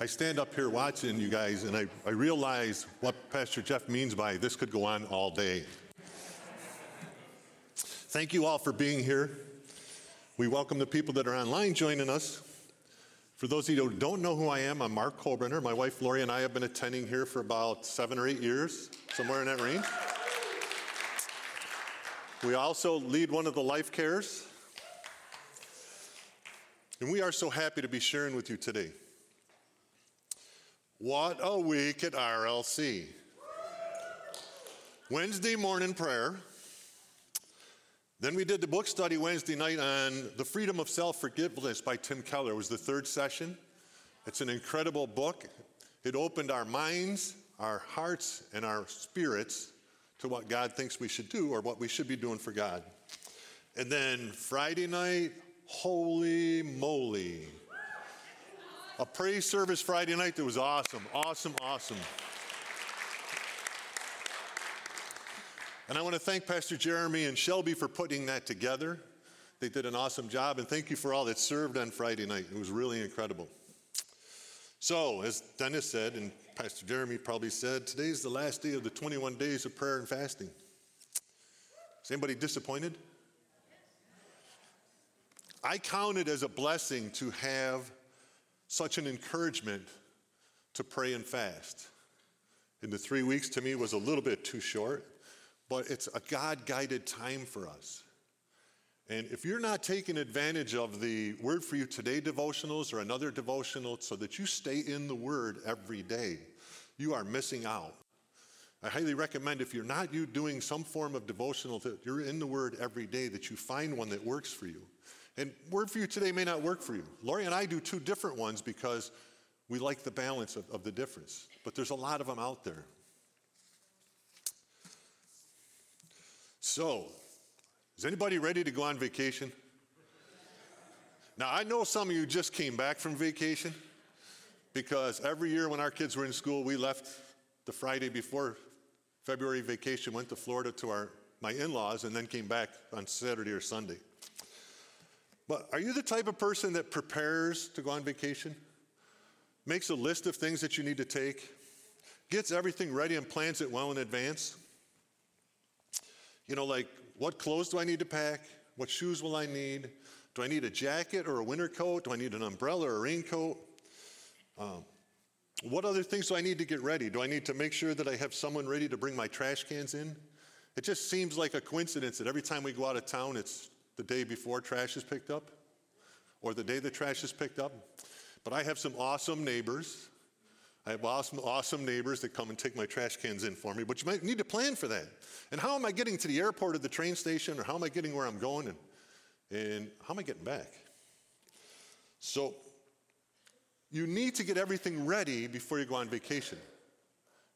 I stand up here watching you guys and I, I realize what Pastor Jeff means by this could go on all day. Thank you all for being here. We welcome the people that are online joining us. For those of you who don't know who I am, I'm Mark Kolhbrenner. My wife Lori and I have been attending here for about seven or eight years, somewhere in that range. We also lead one of the life cares. And we are so happy to be sharing with you today. What a week at RLC. Wednesday morning prayer. Then we did the book study Wednesday night on The Freedom of Self Forgiveness by Tim Keller. It was the third session. It's an incredible book. It opened our minds, our hearts, and our spirits to what God thinks we should do or what we should be doing for God. And then Friday night, holy moly. A praise service Friday night that was awesome, awesome, awesome. And I want to thank Pastor Jeremy and Shelby for putting that together. They did an awesome job, and thank you for all that served on Friday night. It was really incredible. So, as Dennis said, and Pastor Jeremy probably said, today's the last day of the 21 days of prayer and fasting. Is anybody disappointed? I count it as a blessing to have such an encouragement to pray and fast. In the three weeks, to me, was a little bit too short, but it's a God guided time for us. And if you're not taking advantage of the Word for You Today devotionals or another devotional so that you stay in the Word every day, you are missing out. I highly recommend if you're not you doing some form of devotional that you're in the Word every day, that you find one that works for you. And Word for You today may not work for you. Lori and I do two different ones because we like the balance of, of the difference, but there's a lot of them out there. So, is anybody ready to go on vacation? Now, I know some of you just came back from vacation because every year when our kids were in school, we left the Friday before February vacation, went to Florida to our, my in laws, and then came back on Saturday or Sunday. But are you the type of person that prepares to go on vacation? Makes a list of things that you need to take? Gets everything ready and plans it well in advance? You know, like, what clothes do I need to pack? What shoes will I need? Do I need a jacket or a winter coat? Do I need an umbrella or a raincoat? Um, what other things do I need to get ready? Do I need to make sure that I have someone ready to bring my trash cans in? It just seems like a coincidence that every time we go out of town, it's the day before trash is picked up or the day the trash is picked up. But I have some awesome neighbors. I have awesome, awesome neighbors that come and take my trash cans in for me, but you might need to plan for that. And how am I getting to the airport or the train station, or how am I getting where I'm going, and, and how am I getting back? So, you need to get everything ready before you go on vacation.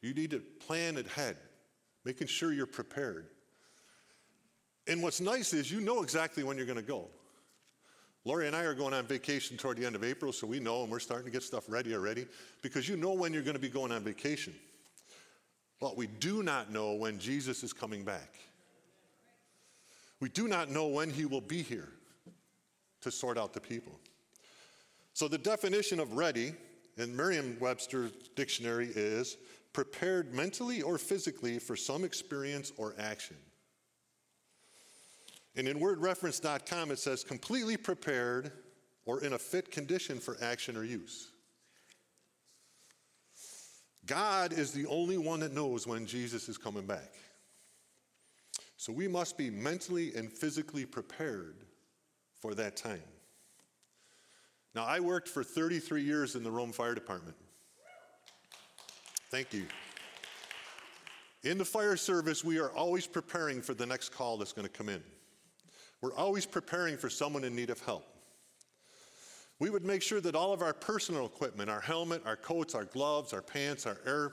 You need to plan ahead, making sure you're prepared. And what's nice is you know exactly when you're going to go. Lori and I are going on vacation toward the end of April, so we know, and we're starting to get stuff ready already because you know when you're going to be going on vacation. But we do not know when Jesus is coming back. We do not know when he will be here to sort out the people. So the definition of ready in Merriam Webster dictionary is prepared mentally or physically for some experience or action. And in wordreference.com, it says completely prepared or in a fit condition for action or use. God is the only one that knows when Jesus is coming back. So we must be mentally and physically prepared for that time. Now, I worked for 33 years in the Rome Fire Department. Thank you. In the fire service, we are always preparing for the next call that's going to come in. We're always preparing for someone in need of help. We would make sure that all of our personal equipment, our helmet, our coats, our gloves, our pants, our air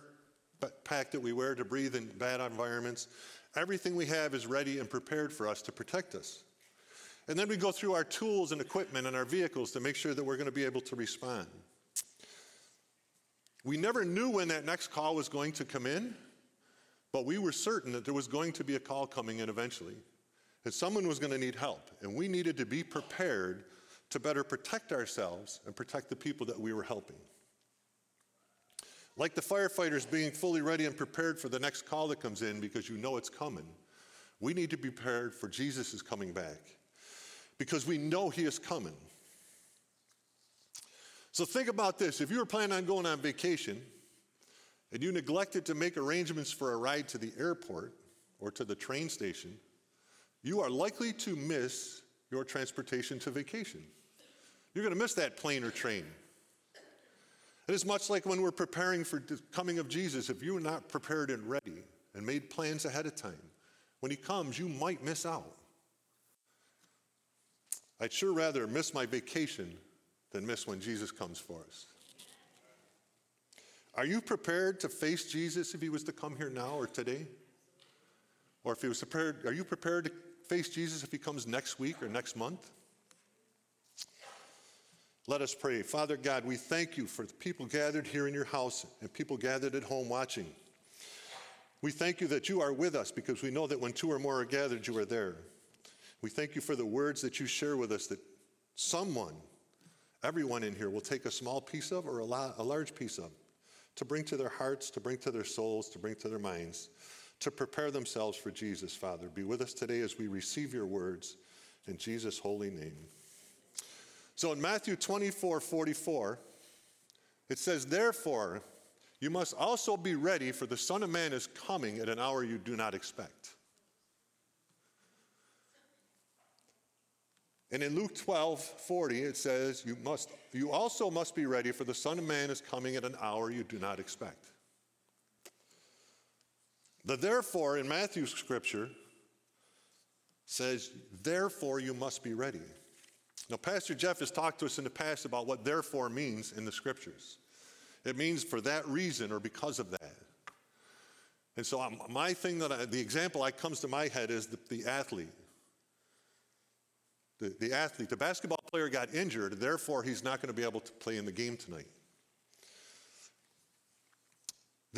pack that we wear to breathe in bad environments, everything we have is ready and prepared for us to protect us. And then we go through our tools and equipment and our vehicles to make sure that we're going to be able to respond. We never knew when that next call was going to come in, but we were certain that there was going to be a call coming in eventually that someone was going to need help, and we needed to be prepared to better protect ourselves and protect the people that we were helping. Like the firefighters being fully ready and prepared for the next call that comes in because you know it's coming, we need to be prepared for Jesus is coming back because we know he is coming. So think about this. If you were planning on going on vacation and you neglected to make arrangements for a ride to the airport or to the train station, you are likely to miss your transportation to vacation. You're going to miss that plane or train. It is much like when we're preparing for the coming of Jesus. If you're not prepared and ready and made plans ahead of time, when he comes, you might miss out. I'd sure rather miss my vacation than miss when Jesus comes for us. Are you prepared to face Jesus if he was to come here now or today? Or if he was prepared, are you prepared to face Jesus if he comes next week or next month? Let us pray. Father God, we thank you for the people gathered here in your house and people gathered at home watching. We thank you that you are with us because we know that when two or more are gathered, you are there. We thank you for the words that you share with us that someone, everyone in here, will take a small piece of or a, large piece of to bring to their hearts, to bring to their souls, to bring to their minds, to prepare themselves for Jesus, Father. Be with us today as we receive your words in Jesus' holy name. So in Matthew 24 44, it says, Therefore, you must also be ready, for the Son of Man is coming at an hour you do not expect. And in Luke 12 40, it says, you, must, you also must be ready, for the Son of Man is coming at an hour you do not expect. The therefore in Matthew's scripture says, Therefore you must be ready. Now, Pastor Jeff has talked to us in the past about what therefore means in the scriptures. It means for that reason or because of that. And so, um, my thing that I, the example that comes to my head is the, the athlete. The, the athlete, the basketball player got injured, therefore, he's not going to be able to play in the game tonight.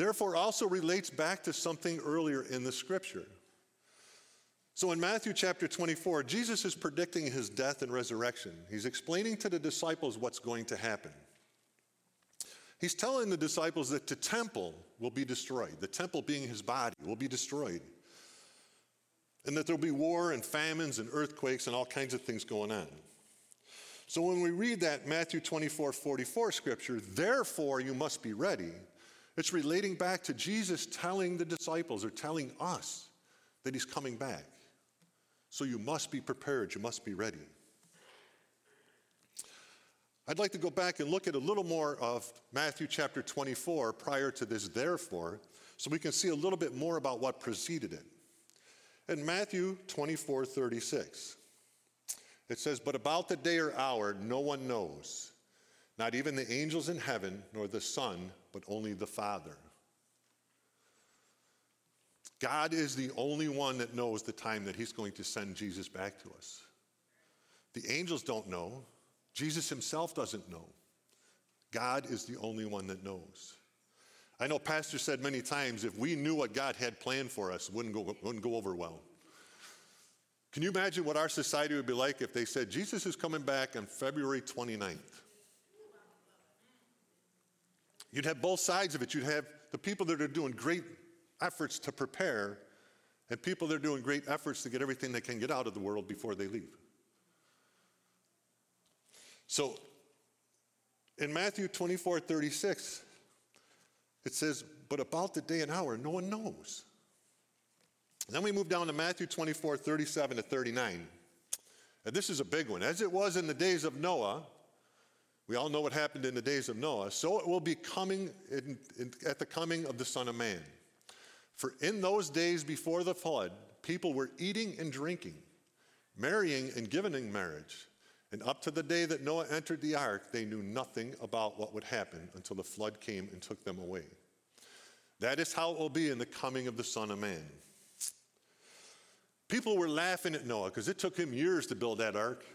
Therefore, also relates back to something earlier in the scripture. So in Matthew chapter 24, Jesus is predicting his death and resurrection. He's explaining to the disciples what's going to happen. He's telling the disciples that the temple will be destroyed, the temple being his body will be destroyed, and that there'll be war and famines and earthquakes and all kinds of things going on. So when we read that Matthew 24 44 scripture, therefore you must be ready, it's relating back to Jesus telling the disciples or telling us that he's coming back. So you must be prepared, you must be ready. I'd like to go back and look at a little more of Matthew chapter 24 prior to this, therefore, so we can see a little bit more about what preceded it. In Matthew 24 36, it says, But about the day or hour, no one knows, not even the angels in heaven, nor the Son, but only the Father. God is the only one that knows the time that He's going to send Jesus back to us. The angels don't know. Jesus Himself doesn't know. God is the only one that knows. I know Pastor said many times if we knew what God had planned for us, wouldn't go, wouldn't go over well. Can you imagine what our society would be like if they said Jesus is coming back on February 29th? You'd have both sides of it. You'd have the people that are doing great efforts to prepare, and people that are doing great efforts to get everything they can get out of the world before they leave. So in Matthew 24 36, it says, But about the day and hour, no one knows. And then we move down to Matthew 24 37 to 39. And this is a big one. As it was in the days of Noah, we all know what happened in the days of Noah, so it will be coming in, in, at the coming of the Son of Man. For in those days before the flood, people were eating and drinking, marrying and giving in marriage. And up to the day that Noah entered the ark, they knew nothing about what would happen until the flood came and took them away. That is how it will be in the coming of the Son of Man. People were laughing at Noah because it took him years to build that ark.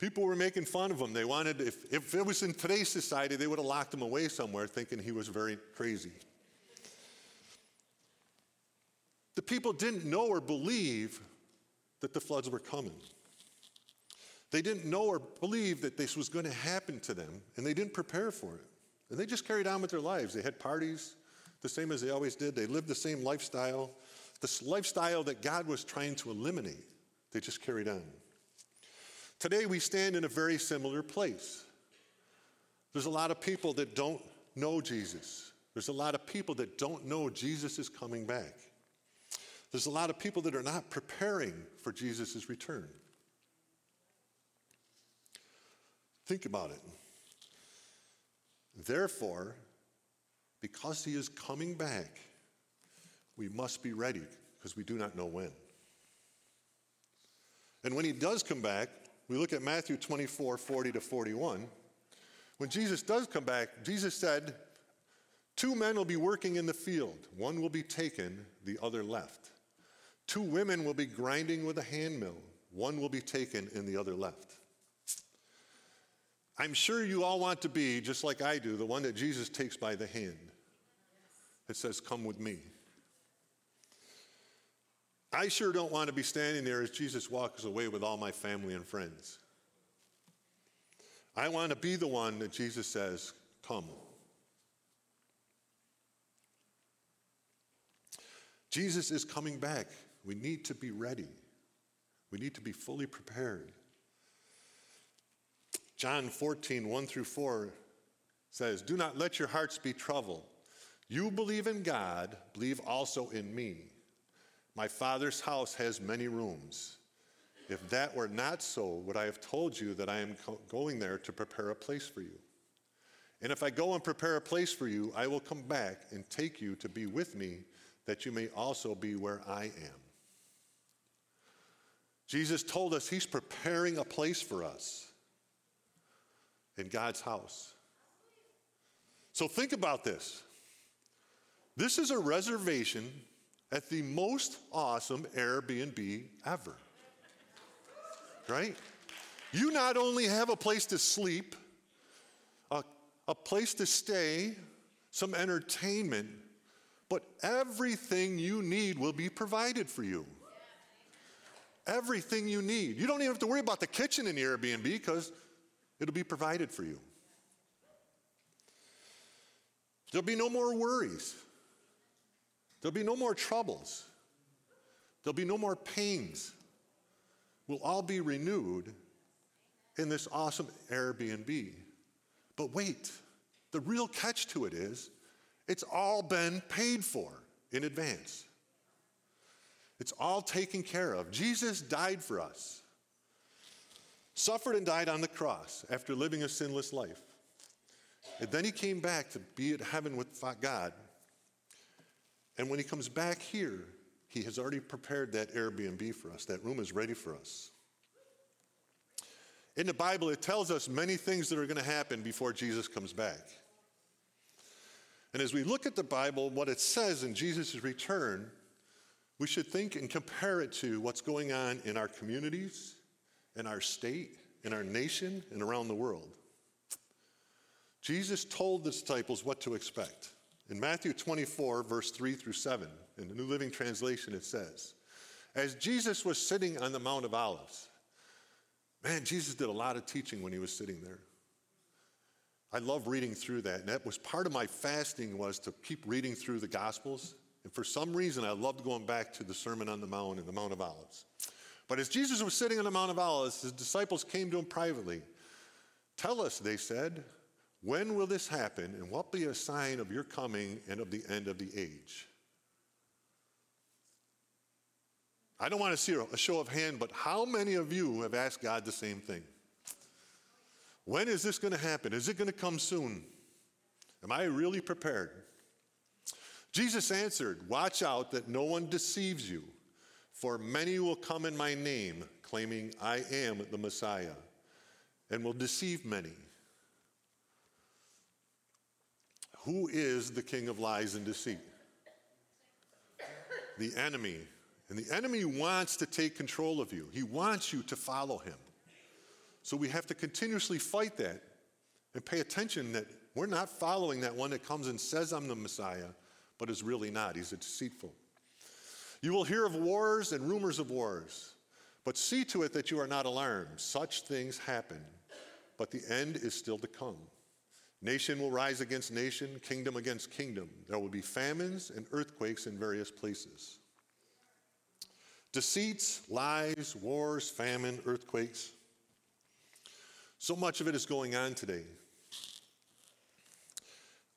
People were making fun of him. They wanted, if, if it was in today's society, they would have locked him away somewhere thinking he was very crazy. The people didn't know or believe that the floods were coming. They didn't know or believe that this was going to happen to them, and they didn't prepare for it. And they just carried on with their lives. They had parties the same as they always did, they lived the same lifestyle. This lifestyle that God was trying to eliminate, they just carried on. Today, we stand in a very similar place. There's a lot of people that don't know Jesus. There's a lot of people that don't know Jesus is coming back. There's a lot of people that are not preparing for Jesus' return. Think about it. Therefore, because he is coming back, we must be ready because we do not know when. And when he does come back, we look at Matthew 24 40 to 41. When Jesus does come back, Jesus said, Two men will be working in the field, one will be taken, the other left. Two women will be grinding with a hand mill, one will be taken and the other left. I'm sure you all want to be, just like I do, the one that Jesus takes by the hand. It says, Come with me. I sure don't want to be standing there as Jesus walks away with all my family and friends. I want to be the one that Jesus says, Come. Jesus is coming back. We need to be ready. We need to be fully prepared. John 14, 1 through 4 says, Do not let your hearts be troubled. You believe in God, believe also in me. My Father's house has many rooms. If that were not so, would I have told you that I am going there to prepare a place for you? And if I go and prepare a place for you, I will come back and take you to be with me, that you may also be where I am. Jesus told us he's preparing a place for us in God's house. So think about this. This is a reservation at the most awesome Airbnb ever. Right? You not only have a place to sleep, a, a place to stay, some entertainment, but everything you need will be provided for you. Everything you need. You don't even have to worry about the kitchen in the Airbnb because it'll be provided for you. There'll be no more worries. There'll be no more troubles. There'll be no more pains. We'll all be renewed in this awesome Airbnb. But wait, the real catch to it is it's all been paid for in advance. It's all taken care of. Jesus died for us, suffered and died on the cross after living a sinless life. And then he came back to be at heaven with God and when he comes back here, he has already prepared that Airbnb for us. That room is ready for us. In the Bible, it tells us many things that are going to happen before Jesus comes back. And as we look at the Bible, what it says in Jesus' return, we should think and compare it to what's going on in our communities, in our state, in our nation, and around the world. Jesus told the disciples what to expect. In Matthew 24, verse 3 through 7, in the New Living Translation, it says, As Jesus was sitting on the Mount of Olives, man, Jesus did a lot of teaching when he was sitting there. I love reading through that. And that was part of my fasting was to keep reading through the Gospels. And for some reason, I loved going back to the Sermon on the Mount and the Mount of Olives. But as Jesus was sitting on the Mount of Olives, his disciples came to him privately. Tell us, they said, when will this happen, and what be a sign of your coming and of the end of the age? I don't want to see a show of hand, but how many of you have asked God the same thing? When is this going to happen? Is it going to come soon? Am I really prepared? Jesus answered, Watch out that no one deceives you, for many will come in my name, claiming I am the Messiah, and will deceive many. Who is the king of lies and deceit? The enemy. And the enemy wants to take control of you, he wants you to follow him. So we have to continuously fight that and pay attention that we're not following that one that comes and says, I'm the Messiah, but is really not. He's a deceitful. You will hear of wars and rumors of wars, but see to it that you are not alarmed. Such things happen, but the end is still to come. Nation will rise against nation, kingdom against kingdom. There will be famines and earthquakes in various places. Deceits, lies, wars, famine, earthquakes. So much of it is going on today.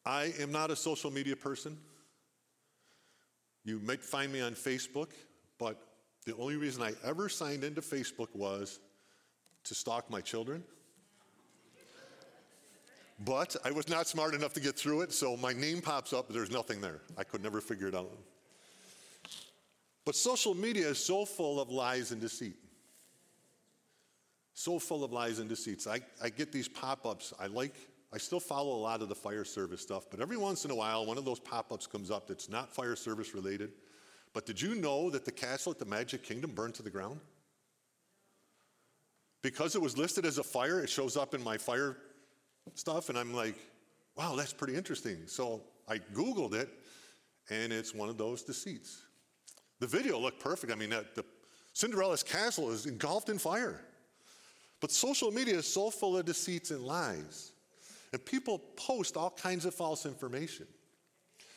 I am not a social media person. You might find me on Facebook, but the only reason I ever signed into Facebook was to stalk my children. But I was not smart enough to get through it, so my name pops up, but there's nothing there. I could never figure it out. But social media is so full of lies and deceit. So full of lies and deceits. I, I get these pop ups. I like, I still follow a lot of the fire service stuff, but every once in a while, one of those pop ups comes up that's not fire service related. But did you know that the castle at the Magic Kingdom burned to the ground? Because it was listed as a fire, it shows up in my fire stuff, and I'm like, wow, that's pretty interesting. So I Googled it, and it's one of those deceits. The video looked perfect. I mean, the Cinderella's castle is engulfed in fire. But social media is so full of deceits and lies. And people post all kinds of false information.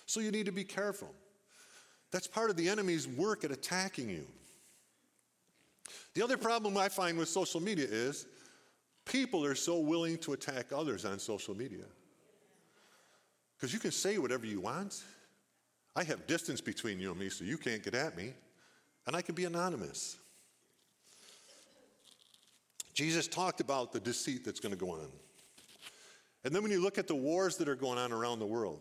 So you need to be careful. That's part of the enemy's work at attacking you. The other problem I find with social media is people are so willing to attack others on social media. Because you can say whatever you want. I have distance between you and me, so you can't get at me, and I can be anonymous. Jesus talked about the deceit that's going to go on. And then when you look at the wars that are going on around the world,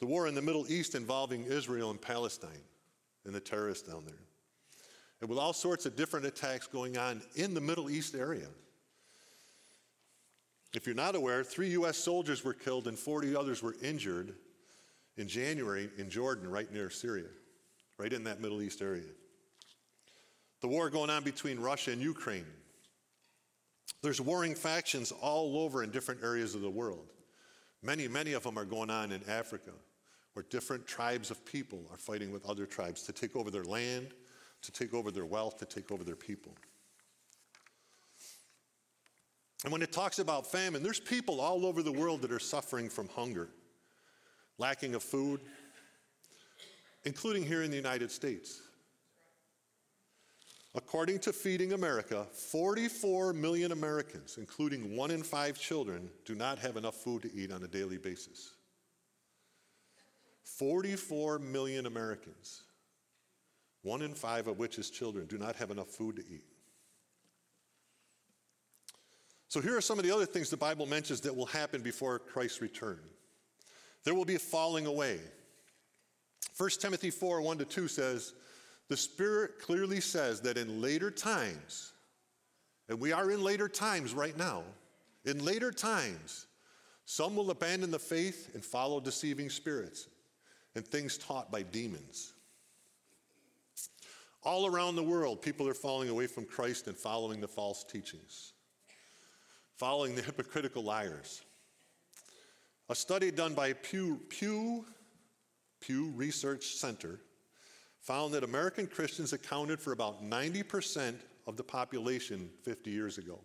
the war in the Middle East involving Israel and Palestine and the terrorists down there, and with all sorts of different attacks going on in the Middle East area. If you're not aware, three U.S. soldiers were killed and 40 others were injured in January in Jordan, right near Syria, right in that Middle East area. The war going on between Russia and Ukraine. There's warring factions all over in different areas of the world. Many, many of them are going on in Africa, where different tribes of people are fighting with other tribes to take over their land, to take over their wealth, to take over their people. And when it talks about famine, there's people all over the world that are suffering from hunger lacking of food, including here in the United States. According to Feeding America, 44 million Americans, including one in five children, do not have enough food to eat on a daily basis. 44 million Americans, one in five of which is children, do not have enough food to eat. So, here are some of the other things the Bible mentions that will happen before Christ's return. There will be a falling away. 1 Timothy 4 1 to 2 says, The Spirit clearly says that in later times, and we are in later times right now, in later times, some will abandon the faith and follow deceiving spirits and things taught by demons. All around the world, people are falling away from Christ and following the false teachings, following the hypocritical liars. A study done by Pew, Pew, Pew Research Center found that American Christians accounted for about 90% of the population 50 years ago.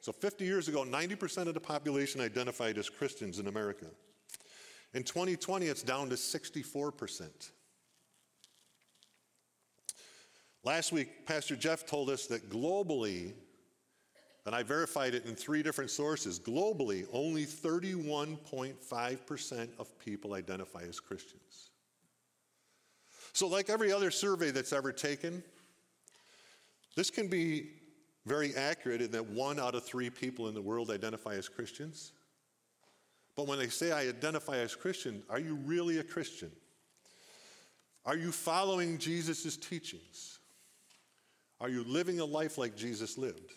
So 50 years ago, 90% of the population identified as Christians in America. In 2020, it's down to 64%. Last week, Pastor Jeff told us that globally, and I verified it in three different sources. Globally, only 31.5% of people identify as Christians. So, like every other survey that's ever taken, this can be very accurate in that one out of three people in the world identify as Christians. But when they say I identify as Christian, are you really a Christian? Are you following Jesus' teachings? Are you living a life like Jesus lived?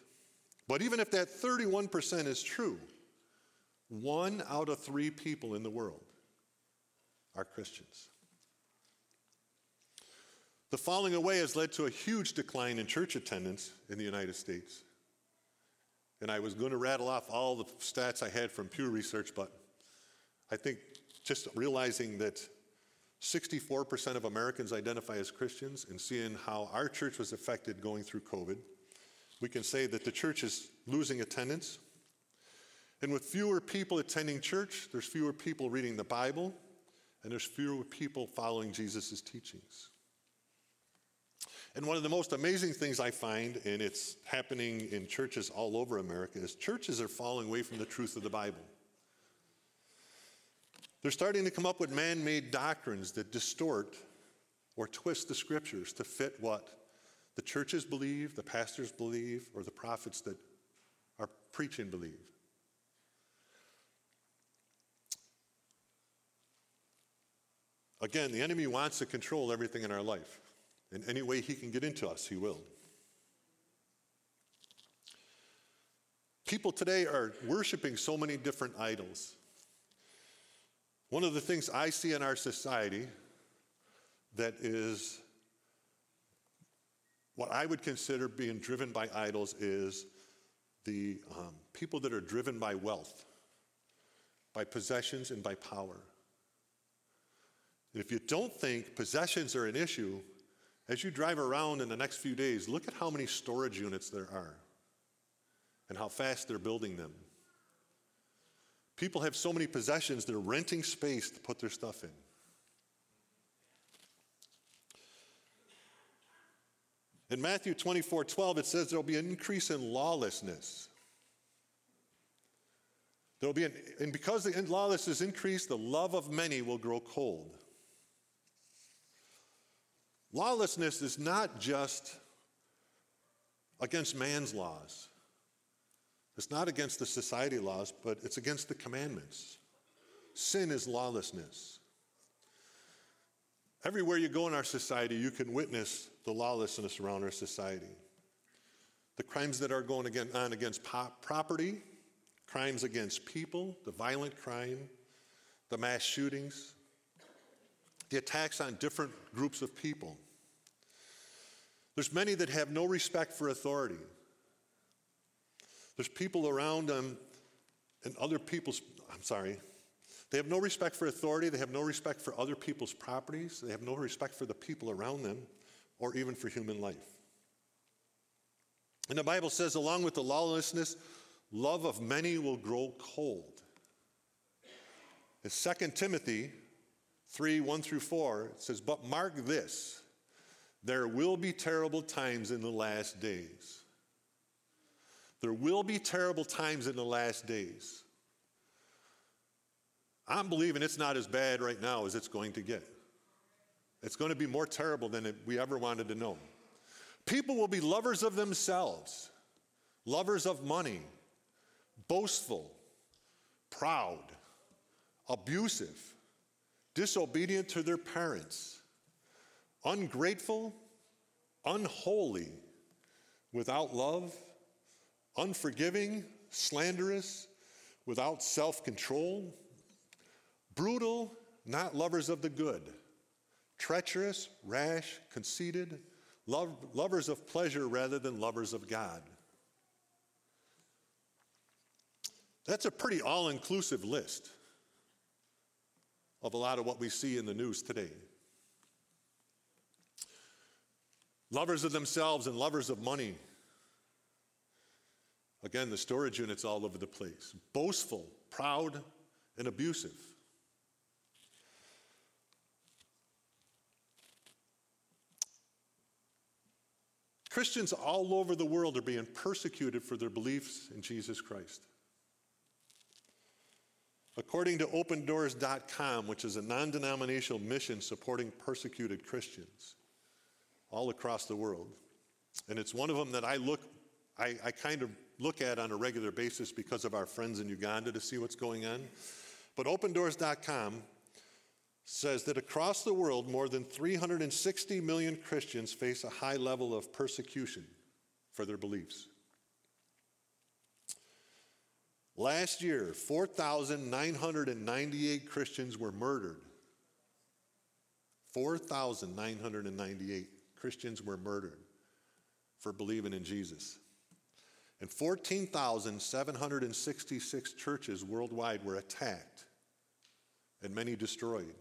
But even if that 31% is true, one out of three people in the world are Christians. The falling away has led to a huge decline in church attendance in the United States. And I was going to rattle off all the stats I had from Pew Research, but I think just realizing that 64% of Americans identify as Christians and seeing how our church was affected going through COVID we can say that the church is losing attendance. And with fewer people attending church, there's fewer people reading the Bible, and there's fewer people following Jesus' teachings. And one of the most amazing things I find, and it's happening in churches all over America, is churches are falling away from the truth of the Bible. They're starting to come up with man made doctrines that distort or twist the scriptures to fit what the churches believe, the pastors believe, or the prophets that are preaching believe. Again, the enemy wants to control everything in our life. In any way he can get into us, he will. People today are worshiping so many different idols. One of the things I see in our society that is what I would consider being driven by idols is the um, people that are driven by wealth, by possessions, and by power. And if you don't think possessions are an issue, as you drive around in the next few days, look at how many storage units there are and how fast they're building them. People have so many possessions, they're renting space to put their stuff in. In Matthew 24 12, it says there'll be an increase in lawlessness. There'll be an, and because the lawlessness increase, the love of many will grow cold. Lawlessness is not just against man's laws. It's not against the society laws, but it's against the commandments. Sin is lawlessness. Everywhere you go in our society, you can witness the lawlessness around our society. The crimes that are going on against property, crimes against people, the violent crime, the mass shootings, the attacks on different groups of people. There's many that have no respect for authority. There's people around them and other people's, I'm sorry, they have no respect for authority, they have no respect for other people's properties, they have no respect for the people around them, or even for human life. And the Bible says, along with the lawlessness, love of many will grow cold. In 2 Timothy 3 1 through 4, it says, But mark this, there will be terrible times in the last days. There will be terrible times in the last days. I'm believing it's not as bad right now as it's going to get. It's going to be more terrible than we ever wanted to know. People will be lovers of themselves, lovers of money, boastful, proud, abusive, disobedient to their parents, ungrateful, unholy, without love, unforgiving, slanderous, without self control brutal, not lovers of the good, treacherous, rash, conceited, love, lovers of pleasure rather than lovers of God. That's a pretty all inclusive list of a lot of what we see in the news today. Lovers of themselves and lovers of money. Again, the storage units all over the place. Boastful, proud, and abusive. Christians all over the world are being persecuted for their beliefs in Jesus Christ. According to opendoors.com, which is a non denominational mission supporting persecuted Christians all across the world, and it's one of them that I look, I, I kind of look at on a regular basis because of our friends in Uganda to see what's going on. But opendoors.com says that across the world, more than 360 million Christians face a high level of persecution for their beliefs. Last year, 4,998 Christians were murdered. 4,998 Christians were murdered for believing in Jesus. And 14,766 churches worldwide were attacked and many destroyed.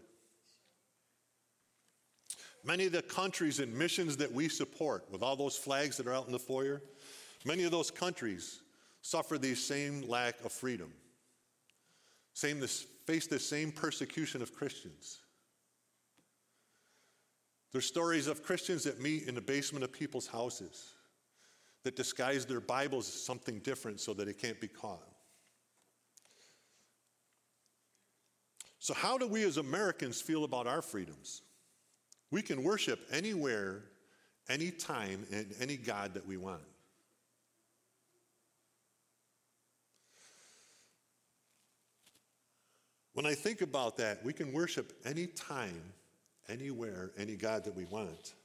Many of the countries and missions that we support, with all those flags that are out in the foyer, many of those countries suffer the same lack of freedom same face the same persecution of Christians. There's stories of Christians that meet in the basement of people's houses that disguise their Bibles as something different so that it can't be caught. So, how do we as Americans feel about our freedoms? We can worship anywhere, anytime, and any God that we want. When I think about that, we can worship anytime, anywhere, any God that we want.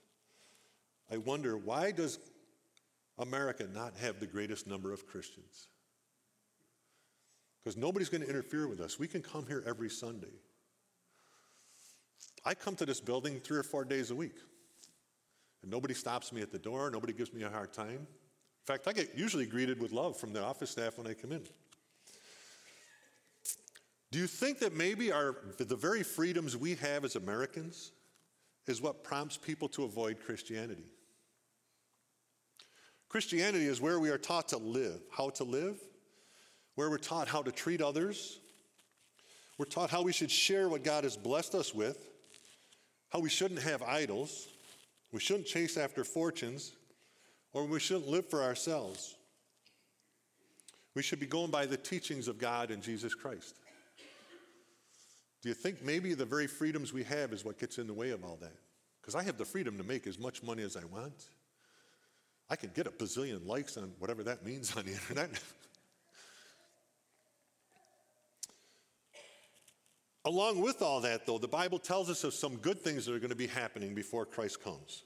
I wonder why does America not have the greatest number of Christians? Because nobody's going to interfere with us. We can come here every Sunday. I come to this building three or four days a week. And nobody stops me at the door, nobody gives me a hard time. In fact, I get usually greeted with love from the office staff when I come in. Do you think that maybe our, the very freedoms we have as Americans is what prompts people to avoid Christianity? Christianity is where we are taught to live, how to live, where we're taught how to treat others. We're taught how we should share what God has blessed us with, how we shouldn't have idols, we shouldn't chase after fortunes, or we shouldn't live for ourselves. We should be going by the teachings of God and Jesus Christ. Do you think maybe the very freedoms we have is what gets in the way of all that? Because I have the freedom to make as much money as I want. I can get a bazillion likes on whatever that means on the internet. Along with all that, though, the Bible tells us of some good things that are going to be happening before Christ comes.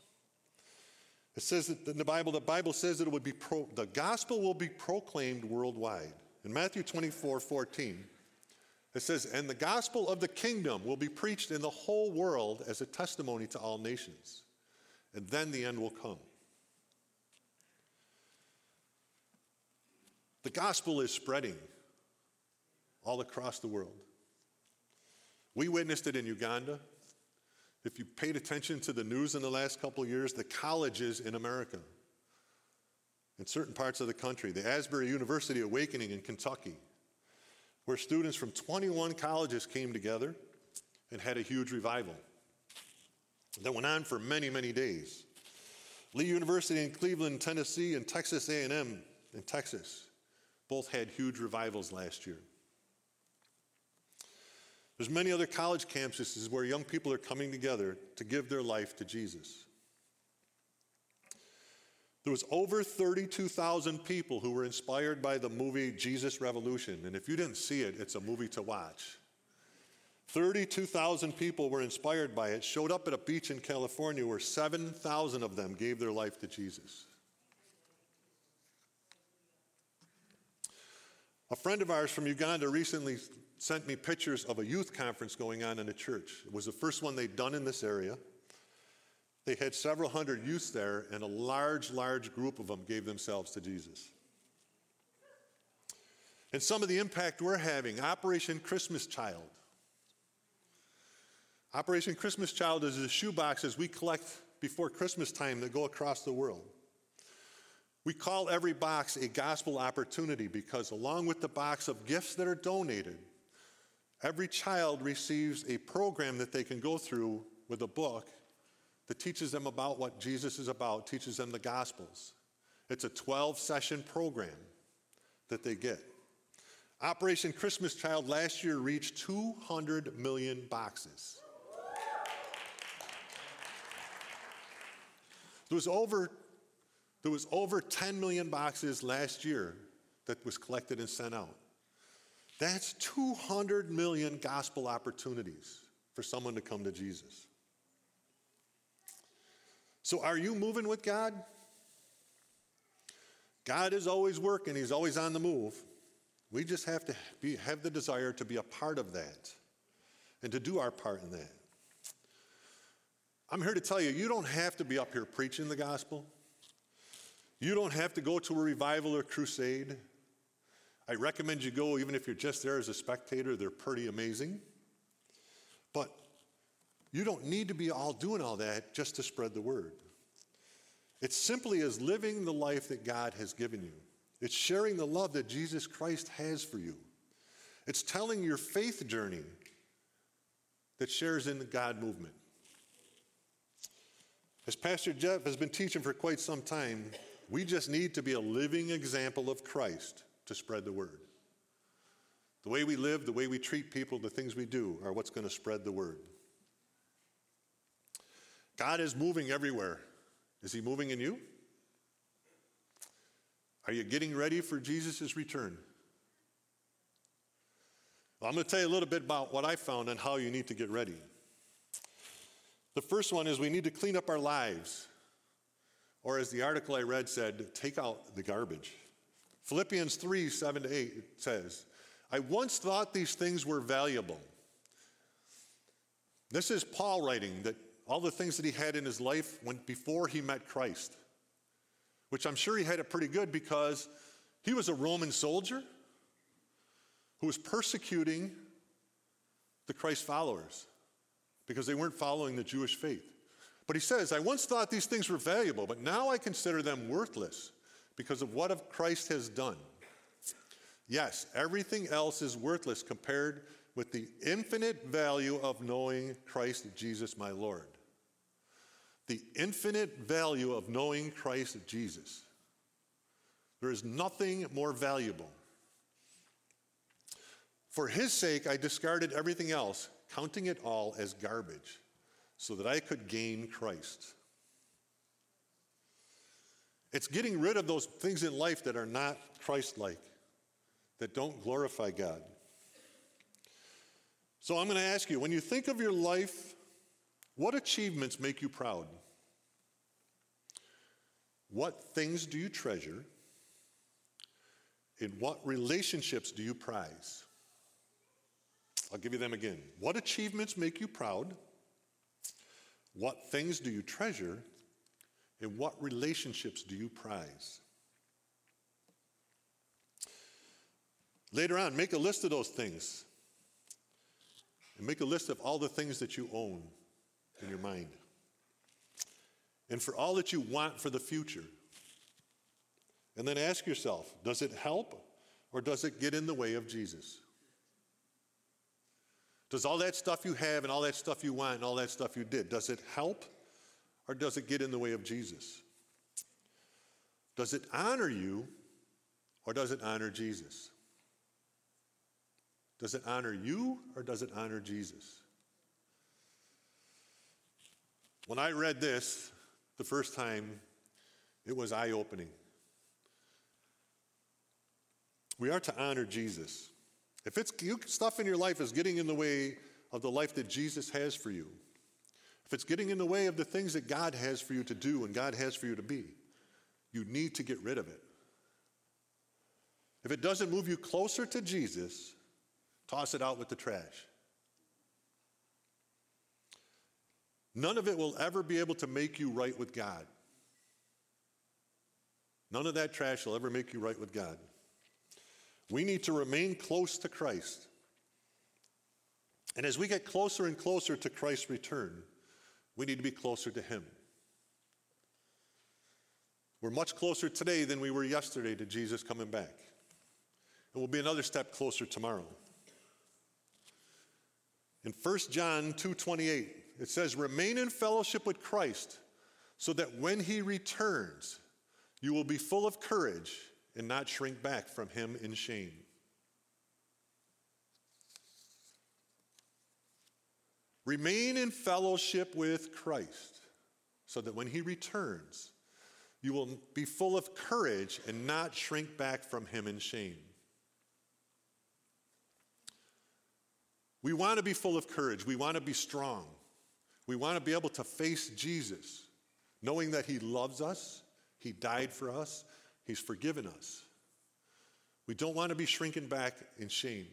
It says that in the Bible, the Bible says that it would be pro, the gospel will be proclaimed worldwide. In Matthew 24, 14, it says, And the gospel of the kingdom will be preached in the whole world as a testimony to all nations. And then the end will come. The gospel is spreading all across the world. We witnessed it in Uganda. If you paid attention to the news in the last couple of years, the colleges in America, in certain parts of the country, the Asbury University Awakening in Kentucky, where students from 21 colleges came together and had a huge revival that went on for many, many days. Lee University in Cleveland, Tennessee, and Texas A&M in Texas both had huge revivals last year. There's many other college campuses where young people are coming together to give their life to Jesus. There was over 32,000 people who were inspired by the movie Jesus Revolution, and if you didn't see it, it's a movie to watch. 32,000 people were inspired by it, showed up at a beach in California where 7,000 of them gave their life to Jesus. A friend of ours from Uganda recently sent me pictures of a youth conference going on in a church. It was the first one they'd done in this area. They had several hundred youths there, and a large, large group of them gave themselves to Jesus. And some of the impact we're having Operation Christmas Child. Operation Christmas Child is the shoeboxes we collect before Christmas time that go across the world. We call every box a gospel opportunity because, along with the box of gifts that are donated, Every child receives a program that they can go through with a book that teaches them about what Jesus is about, teaches them the Gospels. It's a 12 session program that they get. Operation Christmas Child last year reached 200 million boxes. There was over, there was over 10 million boxes last year that was collected and sent out. That's 200 million gospel opportunities for someone to come to Jesus. So, are you moving with God? God is always working, He's always on the move. We just have to be, have the desire to be a part of that and to do our part in that. I'm here to tell you, you don't have to be up here preaching the gospel. You don't have to go to a revival or crusade. I recommend you go, even if you're just there as a spectator, they're pretty amazing. But you don't need to be all doing all that just to spread the word. It's simply as living the life that God has given you. It's sharing the love that Jesus Christ has for you. It's telling your faith journey that shares in the God movement. As Pastor Jeff has been teaching for quite some time, we just need to be a living example of Christ to spread the word. The way we live, the way we treat people, the things we do are what's going to spread the word. God is moving everywhere. Is He moving in you? Are you getting ready for Jesus' return? Well, I'm going to tell you a little bit about what I found and how you need to get ready. The first one is we need to clean up our lives. Or, as the article I read said, take out the garbage. Philippians 3 7 to 8 it says, I once thought these things were valuable. This is Paul writing that all the things that he had in his life went before he met Christ, which I'm sure he had it pretty good because he was a Roman soldier who was persecuting the Christ followers because they weren't following the Jewish faith. But he says, I once thought these things were valuable, but now I consider them worthless because of what Christ has done. Yes, everything else is worthless compared with the infinite value of knowing Christ Jesus my Lord. The infinite value of knowing Christ Jesus. There is nothing more valuable. For his sake, I discarded everything else, counting it all as garbage, so that I could gain Christ. It's getting rid of those things in life that are not Christ like that don't glorify God. So I'm going to ask you when you think of your life, what achievements make you proud? What things do you treasure? In what relationships do you prize? I'll give you them again. What achievements make you proud? What things do you treasure? And what relationships do you prize? Later on, make a list of those things. And make a list of all the things that you own in your mind. And for all that you want for the future. And then ask yourself does it help or does it get in the way of Jesus? Does all that stuff you have and all that stuff you want and all that stuff you did, does it help or does it get in the way of Jesus? Does it honor you or does it honor Jesus? Does it honor you or does it honor Jesus? When I read this the first time, it was eye opening. We are to honor Jesus. If it's stuff in your life is getting in the way of the life that Jesus has for you, if it's getting in the way of the things that God has for you to do and God has for you to be, you need to get rid of it. If it doesn't move you closer to Jesus, Toss it out with the trash. None of it will ever be able to make you right with God. None of that trash will ever make you right with God. We need to remain close to Christ. And as we get closer and closer to Christ's return, we need to be closer to Him. We're much closer today than we were yesterday to Jesus coming back. And we'll be another step closer tomorrow. In 1 John 2:28, it says, "Remain in fellowship with Christ, so that when he returns, you will be full of courage and not shrink back from him in shame." Remain in fellowship with Christ, so that when he returns, you will be full of courage and not shrink back from him in shame. We want to be full of courage. We want to be strong. We want to be able to face Jesus, knowing that He loves us, He died for us, He's forgiven us. We don't want to be shrinking back in shame.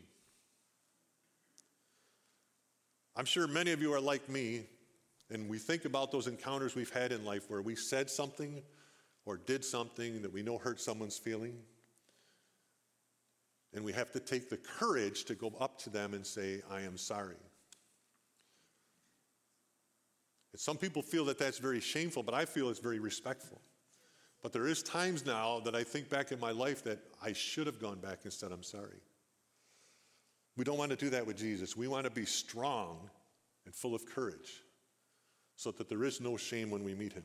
I'm sure many of you are like me, and we think about those encounters we've had in life where we said something or did something that we know hurt someone's feeling. And we have to take the courage to go up to them and say, I am sorry. And some people feel that that's very shameful, but I feel it's very respectful. But there is times now that I think back in my life that I should have gone back and said, I'm sorry. We don't want to do that with Jesus. We want to be strong and full of courage so that there is no shame when we meet him.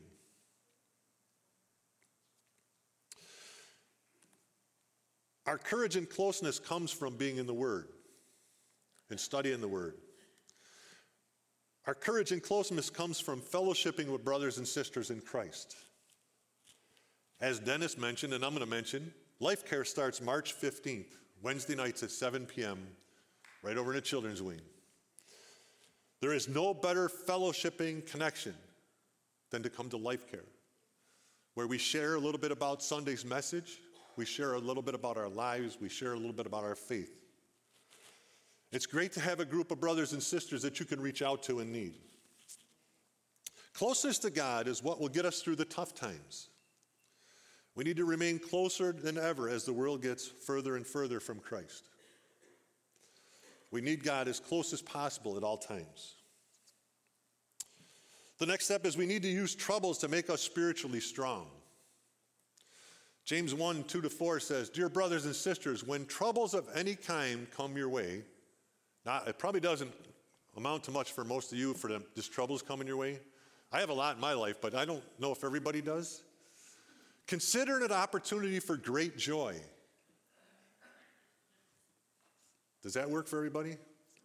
Our courage and closeness comes from being in the Word and studying the Word. Our courage and closeness comes from fellowshipping with brothers and sisters in Christ. As Dennis mentioned, and I'm going to mention, Life Care starts March 15th, Wednesday nights at 7 p.m., right over in the children's wing. There is no better fellowshipping connection than to come to Life Care, where we share a little bit about Sunday's message, we share a little bit about our lives, we share a little bit about our faith. It's great to have a group of brothers and sisters that you can reach out to in need. Closeness to God is what will get us through the tough times. We need to remain closer than ever as the world gets further and further from Christ. We need God as close as possible at all times. The next step is we need to use troubles to make us spiritually strong. James 1 2 to 4 says, Dear brothers and sisters, when troubles of any kind come your way, now it probably doesn't amount to much for most of you for them, this troubles coming your way. I have a lot in my life, but I don't know if everybody does. Consider it an opportunity for great joy. Does that work for everybody?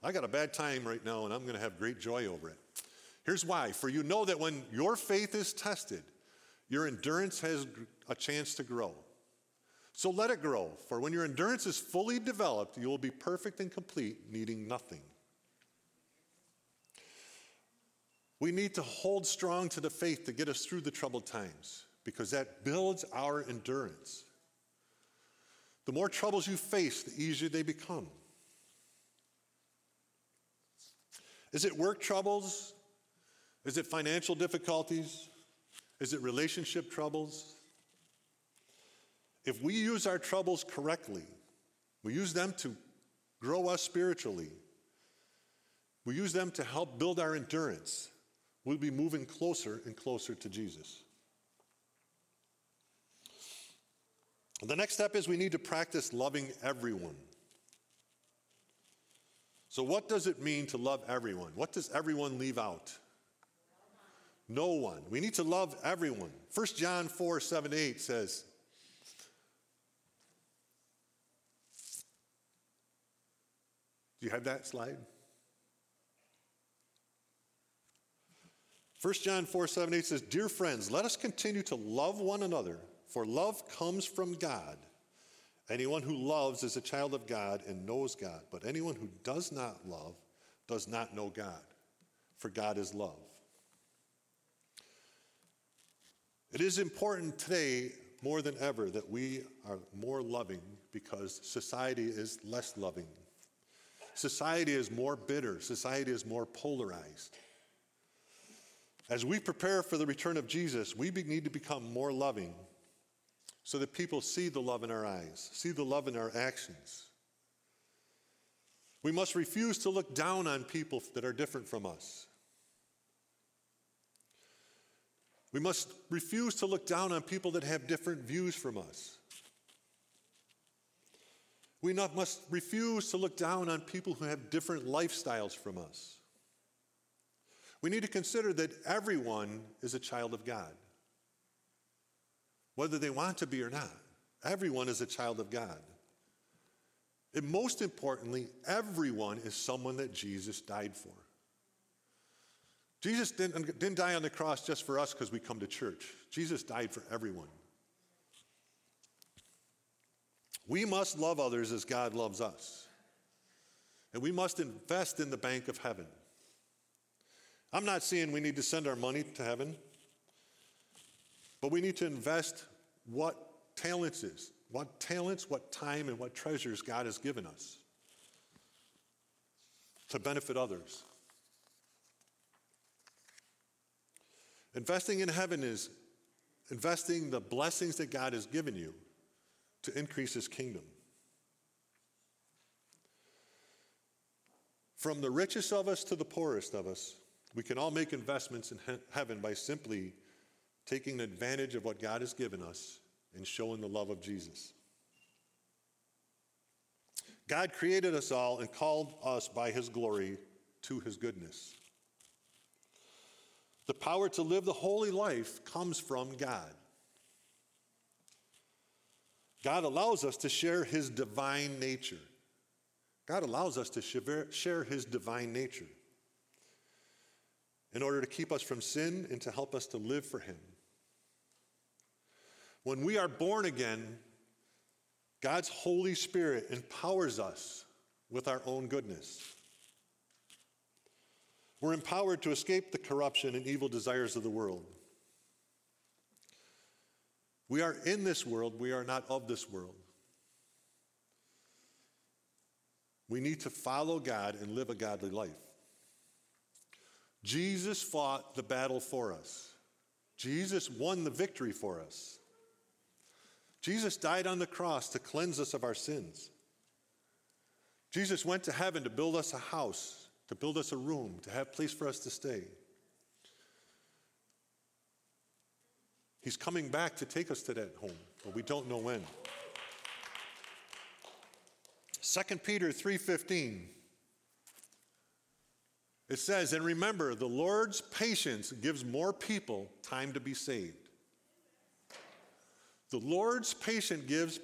I got a bad time right now, and I'm going to have great joy over it. Here's why. For you know that when your faith is tested, your endurance has a chance to grow. So let it grow, for when your endurance is fully developed, you will be perfect and complete, needing nothing. We need to hold strong to the faith to get us through the troubled times because that builds our endurance. The more troubles you face, the easier they become. Is it work troubles? Is it financial difficulties? Is it relationship troubles? If we use our troubles correctly, we use them to grow us spiritually, we use them to help build our endurance, we'll be moving closer and closer to Jesus. The next step is we need to practice loving everyone. So, what does it mean to love everyone? What does everyone leave out? No one. We need to love everyone. 1 John 4 7 8 says, Do you have that slide? 1 John 4 7 8 says, Dear friends, let us continue to love one another, for love comes from God. Anyone who loves is a child of God and knows God, but anyone who does not love does not know God, for God is love. It is important today more than ever that we are more loving because society is less loving. Society is more bitter, society is more polarized. As we prepare for the return of Jesus, we need to become more loving so that people see the love in our eyes, see the love in our actions. We must refuse to look down on people that are different from us. We must refuse to look down on people that have different views from us. We must refuse to look down on people who have different lifestyles from us. We need to consider that everyone is a child of God whether they want to be or not. Everyone is a child of God. And most importantly, everyone is someone that Jesus died for. Jesus didn't, didn't die on the cross just for us because we come to church. Jesus died for everyone. We must love others as God loves us. And we must invest in the bank of heaven. I'm not saying we need to send our money to heaven. But we need to invest what talents is, what talents, what time, and what treasures God has given us to benefit others. Investing in heaven is investing the blessings that God has given you to increase his kingdom. From the richest of us to the poorest of us, we can all make investments in he- heaven by simply taking advantage of what God has given us and showing the love of Jesus. God created us all and called us by his glory to his goodness. The power to live the holy life comes from God. God allows us to share his divine nature. God allows us to share his divine nature in order to keep us from sin and to help us to live for him. When we are born again, God's Holy Spirit empowers us with our own goodness. We're empowered to escape the corruption and evil desires of the world. We are in this world, we are not of this world. We need to follow God and live a godly life. Jesus fought the battle for us. Jesus won the victory for us. Jesus died on the cross to cleanse us of our sins. Jesus went to heaven to build us a house, to build us a room, to have place for us to stay. He's coming back to take us to that home, but we don't know when. 2 Peter 3:15 It says, "And remember, the Lord's patience gives more people time to be saved." The Lord's patience gives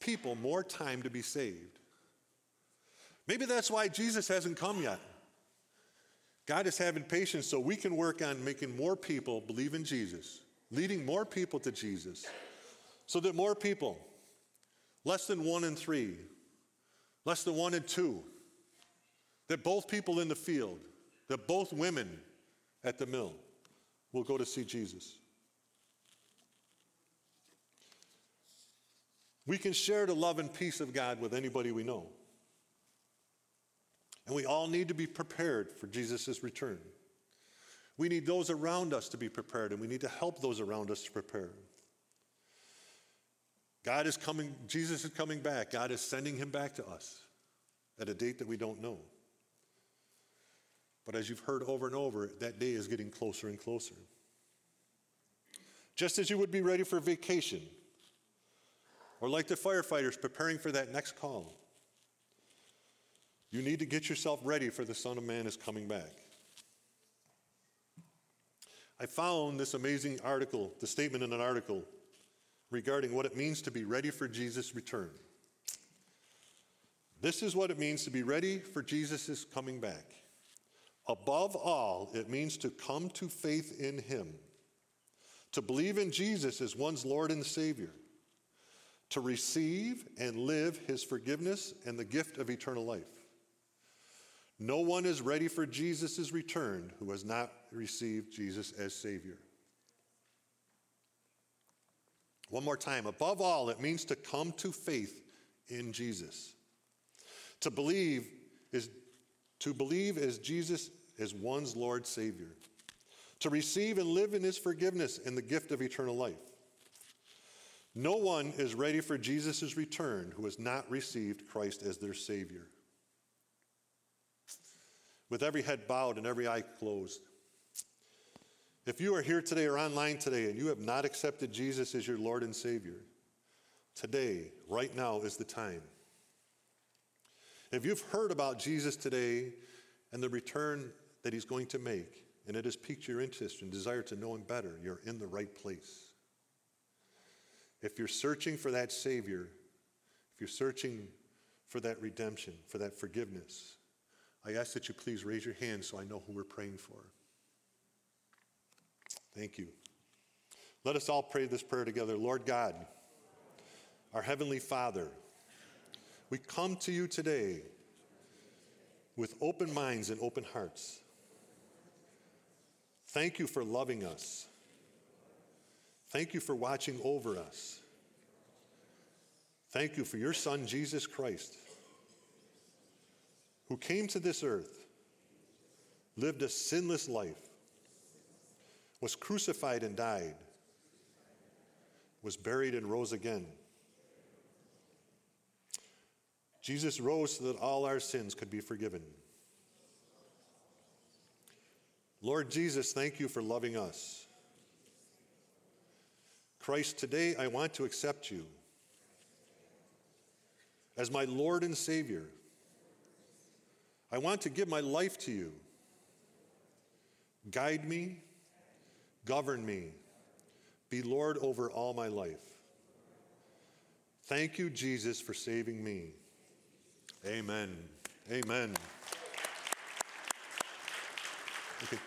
people more time to be saved. Maybe that's why Jesus hasn't come yet. God is having patience so we can work on making more people believe in Jesus leading more people to Jesus so that more people, less than one in three, less than one in two, that both people in the field, that both women at the mill will go to see Jesus. We can share the love and peace of God with anybody we know. And we all need to be prepared for Jesus' return. We need those around us to be prepared, and we need to help those around us to prepare. God is coming, Jesus is coming back. God is sending him back to us at a date that we don't know. But as you've heard over and over, that day is getting closer and closer. Just as you would be ready for vacation, or like the firefighters preparing for that next call, you need to get yourself ready for the Son of Man is coming back. I found this amazing article, the statement in an article regarding what it means to be ready for Jesus' return. This is what it means to be ready for Jesus' coming back. Above all, it means to come to faith in Him, to believe in Jesus as one's Lord and Savior, to receive and live His forgiveness and the gift of eternal life. No one is ready for Jesus' return who has not received Jesus as Savior. One more time. Above all, it means to come to faith in Jesus. To believe is to believe as Jesus as one's Lord Savior. To receive and live in his forgiveness and the gift of eternal life. No one is ready for Jesus' return who has not received Christ as their Savior with every head bowed and every eye closed. If you are here today or online today and you have not accepted Jesus as your Lord and Savior, today, right now, is the time. If you've heard about Jesus today and the return that he's going to make, and it has piqued your interest and desire to know him better, you're in the right place. If you're searching for that Savior, if you're searching for that redemption, for that forgiveness, I ask that you please raise your hand so I know who we're praying for. Thank you. Let us all pray this prayer together. Lord God, our Heavenly Father, we come to you today with open minds and open hearts. Thank you for loving us. Thank you for watching over us. Thank you for your Son, Jesus Christ who came to this earth, lived a sinless life, was crucified and died, was buried and rose again. Jesus rose so that all our sins could be forgiven. Lord Jesus, thank you for loving us. Christ, today I want to accept you as my Lord and Savior. I want to give my life to you. Guide me, govern me, be Lord over all my life. Thank you, Jesus, for saving me. Amen. Amen. Okay.